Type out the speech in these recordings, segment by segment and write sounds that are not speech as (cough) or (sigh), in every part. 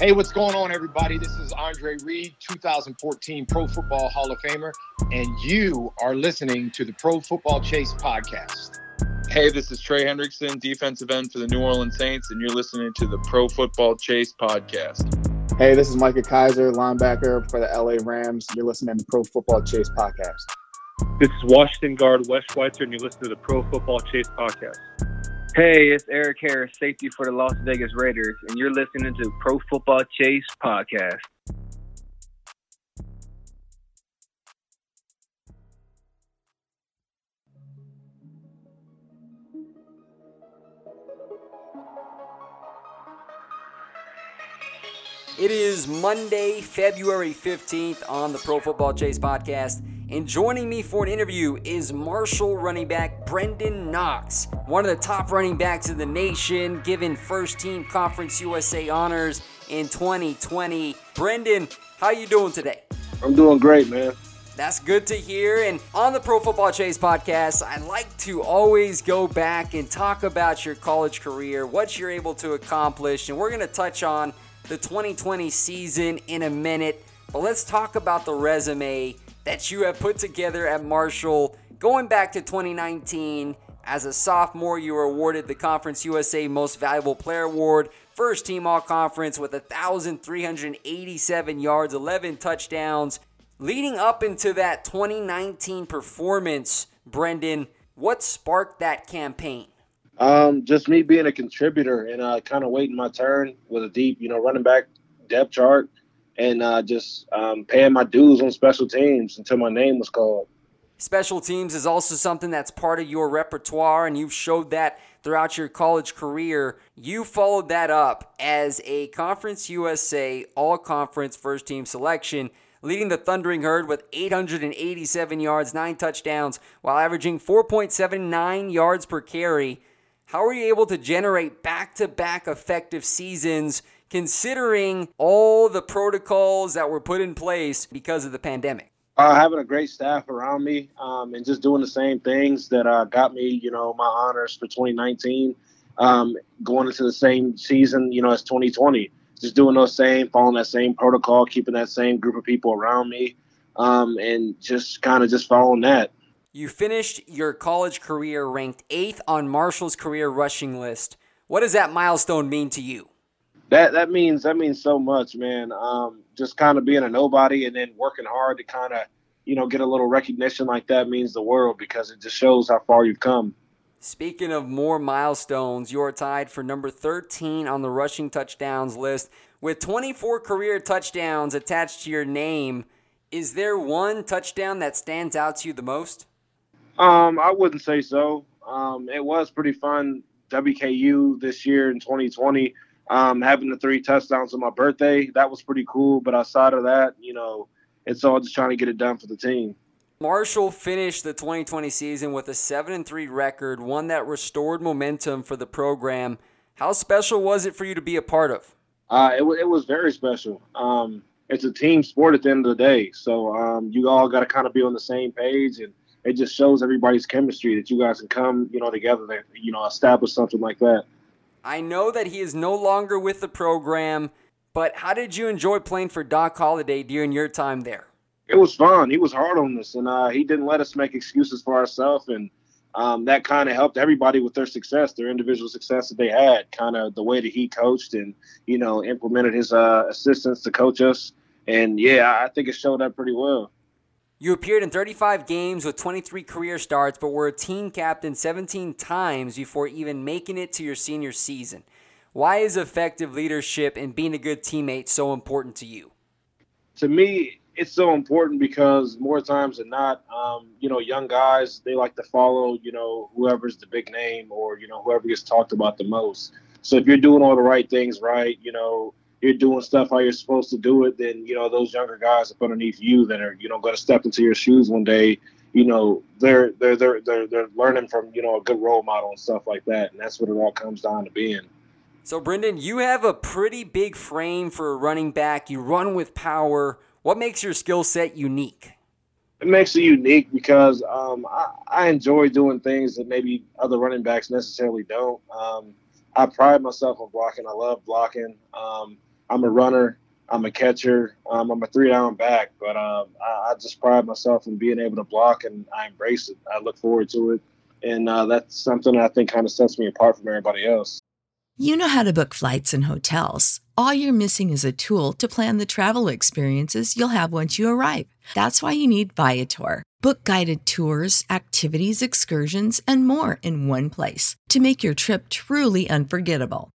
Hey, what's going on, everybody? This is Andre Reed, 2014 Pro Football Hall of Famer, and you are listening to the Pro Football Chase podcast. Hey, this is Trey Hendrickson, defensive end for the New Orleans Saints, and you're listening to the Pro Football Chase podcast. Hey, this is Micah Kiser, linebacker for the LA Rams. You're listening to the Pro Football Chase podcast. This is Washington guard Wes Schweitzer, and you're listening to the Pro Football Chase podcast. Hey, it's Erik Harris, safety for the Las Vegas Raiders, and you're listening to Pro Football Chase podcast. It is Monday, February 15th on the Pro Football Chase podcast. And joining me for an interview is Marshall running back Brenden Knox, one of the top running backs in the nation, given first team Conference USA honors in 2020. Brendan, how you doing today? I'm doing great, man. That's good to hear. And on the Pro Football Chase podcast, I like to always go back and talk about your college career, what you're able to accomplish, and we're going to touch on the 2020 season in a minute. But let's talk about the resume that you have put together at Marshall. Going back to 2019, as a sophomore, you were awarded the Conference USA Most Valuable Player Award, first team all conference with 1,387 yards, 11 touchdowns. Leading up into that 2019 performance, Brenden, what sparked that campaign? Um, just me being a contributor and uh, kind of waiting my turn with a deep, you know, running back depth chart and uh, just um, paying my dues on special teams until my name was called. Special teams is also something that's part of your repertoire, and you've showed that throughout your college career. You followed that up as a Conference USA All Conference First Team selection leading the Thundering Herd with 887 yards, 9 touchdowns, while averaging 4.79 yards per carry. How are you able to generate back to back effective seasons considering all the protocols that were put in place because of the pandemic? Uh, having a great staff around me um, and just doing the same things that uh, got me, you know, my honors for 2019, um, going into the same season, you know, as 2020. Just doing those same, following that same protocol, keeping that same group of people around me, um, and just kind of just following that. You finished your college career ranked eighth on Marshall's career rushing list. What does that milestone mean to you? That that means that means so much, man. Um, just kind of being a nobody and then working hard to kind of, you know, get a little recognition like that means the world because it just shows how far you've come. Speaking of more milestones, you're tied for number 13 on the rushing touchdowns list with 24 career touchdowns attached to your name. Is there one touchdown that stands out to you the most? Um, I wouldn't say so. Um, it was pretty fun. WKU this year in 2020, um, having the three touchdowns on my birthday, that was pretty cool. But outside of that, you know, it's all just trying to get it done for the team. Marshall finished the 2020 season with a 7 and 3 record, one that restored momentum for the program. How special was it for you to be a part of? Uh, it, it was very special. Um, it's a team sport at the end of the day, so um, you all got to kind of be on the same page, and it just shows everybody's chemistry that you guys can come, you know, together to, you know, establish something like that. I know that he is no longer with the program, but how did you enjoy playing for Doc Holliday during your time there? It was fun. He was hard on us, and uh, he didn't let us make excuses for ourselves, and um, that kind of helped everybody with their success, their individual success that they had. Kind of the way that he coached and you know implemented his uh, assistants to coach us, and yeah, I think it showed up pretty well. You appeared in 35 games with 23 career starts, but were a team captain 17 times before even making it to your senior season. Why is effective leadership and being a good teammate so important to you? To me, it's so important because more times than not, um, you know, young guys they like to follow, you know, whoever's the big name or you know whoever gets talked about the most. So if you're doing all the right things right, you know, you're doing stuff how you're supposed to do it, then you know those younger guys up underneath you that are you know going to step into your shoes one day. You know they're they're they're they're they're learning from you know a good role model and stuff like that, and that's what it all comes down to being. So Brenden, you have a pretty big frame for a running back. You run with power. What makes your skill set unique? It makes it unique because um, I, I enjoy doing things that maybe other running backs necessarily don't. Um, I pride myself on blocking. I love blocking. Um, I'm a runner. I'm a catcher. Um, I'm a three down back, but um, I, I, just pride myself in being able to block, and I embrace it. I look forward to it, and uh, that's something that I think kind of sets me apart from everybody else. You know how to book flights and hotels. All you're missing is a tool to plan the travel experiences you'll have once you arrive. That's why you need Viator. Book guided tours, activities, excursions, and more in one place to make your trip truly unforgettable.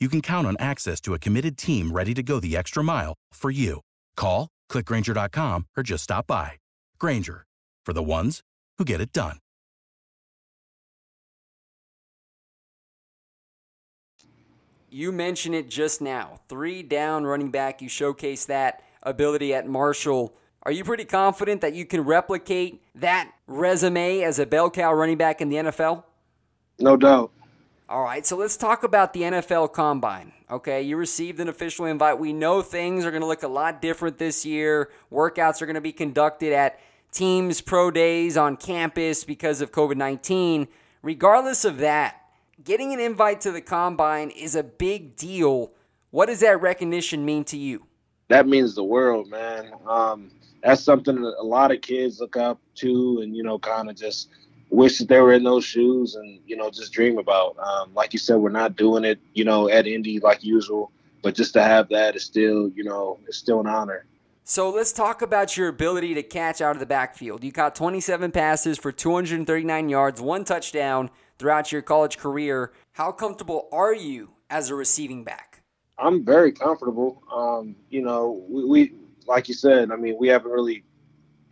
you can count on access to a committed team ready to go the extra mile for you. Call, clickgrainger.com, or just stop by. Grainger, for the ones who get it done. You mentioned it just now. Three down running back. You showcase that ability at Marshall. Are you pretty confident that you can replicate that resume as a bell cow running back in the NFL? No doubt. All right, so let's talk about the NFL Combine. Okay, you received an official invite. We know things are going to look a lot different this year. Workouts are going to be conducted at teams' pro days on campus because of COVID 19. Regardless of that, getting an invite to the Combine is a big deal. What does that recognition mean to you? That means the world, man. Um, that's something that a lot of kids look up to and, you know, kind of just wish that they were in those shoes and you know just dream about. Um, like you said, we're not doing it, you know, at Indy like usual, but just to have that is still, you know, it's still an honor. So let's talk about your ability to catch out of the backfield. You caught 27 passes for 239 yards, one touchdown throughout your college career. How comfortable are you as a receiving back? I'm very comfortable. Um, you know, we, we, like you said, I mean, we haven't really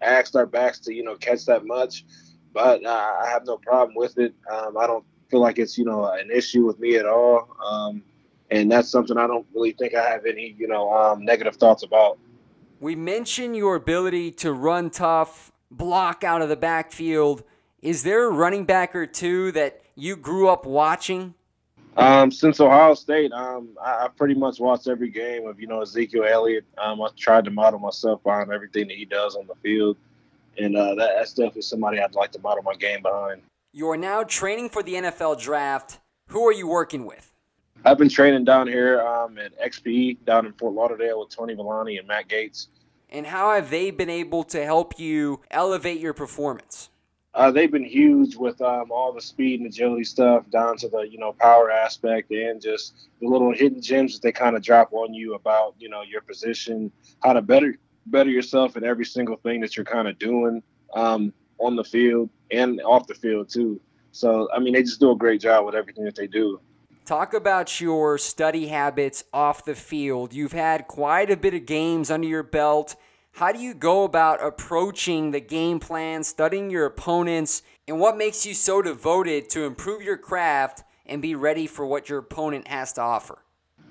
asked our backs to, you know, catch that much but uh, I have no problem with it. Um, I don't feel like it's you know an issue with me at all, um, and that's something I don't really think I have any you know um, negative thoughts about. We mentioned your ability to run tough, block out of the backfield. Is there a running back or two that you grew up watching? Um, since Ohio State, um, I, I, pretty much watched every game of you know Ezekiel Elliott. Um, I tried to model myself on everything that he does on the field and uh, that, that's definitely somebody I'd like to model my game behind. You are now training for the NFL draft. Who are you working with? I've been training down here um, at XPE down in Fort Lauderdale with Tony Villani and Matt Gates. And how have they been able to help you elevate your performance? Uh, they've been huge with um, all the speed and agility stuff, down to the you know power aspect, and just the little hidden gems that they kind of drop on you about you know your position, how to better better yourself in every single thing that you're kind of doing um, on the field and off the field too. So I mean, they just do a great job with everything that they do. Talk about your study habits off the field. You've had quite a bit of games under your belt. How do you go about approaching the game plan, studying your opponents, and what makes you so devoted to improve your craft and be ready for what your opponent has to offer?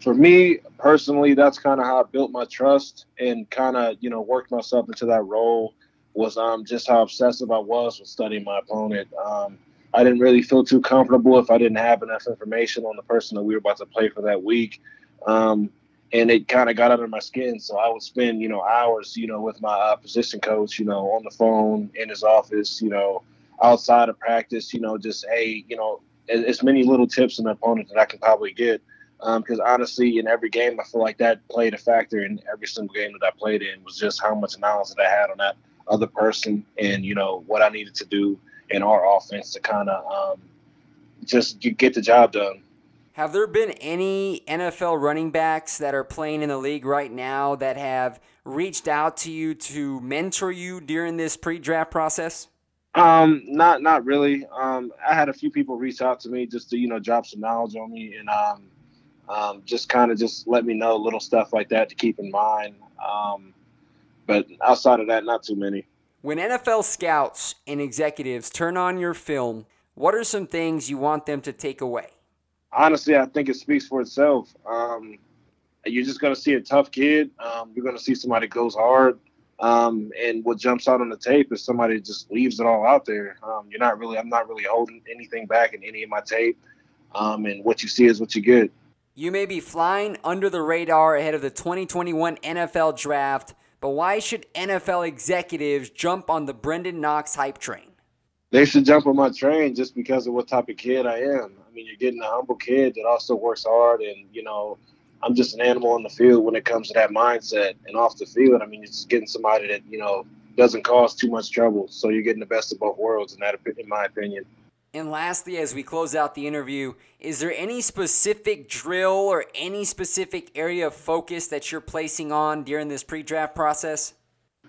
For me personally, that's kind of how I built my trust and kind of you know worked myself into that role. Was um just how obsessive I was with studying my opponent. Um, I didn't really feel too comfortable if I didn't have enough information on the person that we were about to play for that week. Um, and it kind of got under my skin. So I would spend, you know, hours, you know, with my uh, position coach, you know, on the phone in his office, you know, outside of practice, you know, just hey, you know, as many little tips the opponent that I can probably get. Because um, honestly, in every game, I feel like that played a factor in every single game that I played in was just how much knowledge that I had on that other person and you know what I needed to do in our offense to kind of um, just get the job done. Have there been any NFL running backs that are playing in the league right now that have reached out to you to mentor you during this pre-draft process? Um, not not really. Um, I had a few people reach out to me just to you know drop some knowledge on me and um, um just kind of just let me know little stuff like that to keep in mind. Um, but outside of that, not too many. When NFL scouts and executives turn on your film, what are some things you want them to take away? Honestly, I think it speaks for itself. Um, you're just going to see a tough kid. Um, you're going to see somebody goes hard. Um, and what jumps out on the tape is somebody just leaves it all out there. Um, you're not really, I'm not really holding anything back in any of my tape. Um, and what you see is what you get. You may be flying under the radar ahead of the 2021 NFL draft but why should NFL executives jump on the Brenden Knox hype train? They should jump on my train just because of what type of kid I am. I mean, you're getting a humble kid that also works hard, and you know, I'm just an animal on the field when it comes to that mindset. And off the field, I mean, you're just getting somebody that you know doesn't cause too much trouble. So you're getting the best of both worlds, in that, in my opinion. And lastly, as we close out the interview, is there any specific drill or any specific area of focus that you're placing on during this pre-draft process?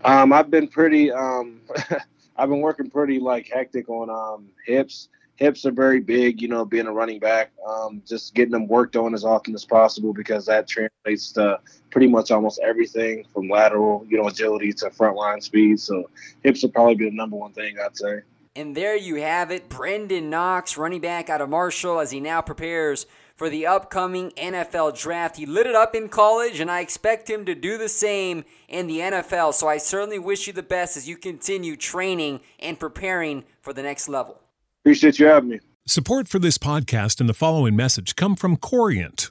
Um, I've been pretty. Um, (laughs) I've been working pretty like hectic on um, hips. Hips are very big, you know, being a running back. Um, just getting them worked on as often as possible because that translates to pretty much almost everything from lateral, you know, agility to frontline speed. So hips will probably be the number one thing I'd say. And there you have it, Brenden Knox, running back out of Marshall, as he now prepares for the upcoming NFL draft. He lit it up in college, and I expect him to do the same in the NFL. So I certainly wish you the best as you continue training and preparing for the next level. Appreciate you having me. Support for this podcast and the following message come from Corient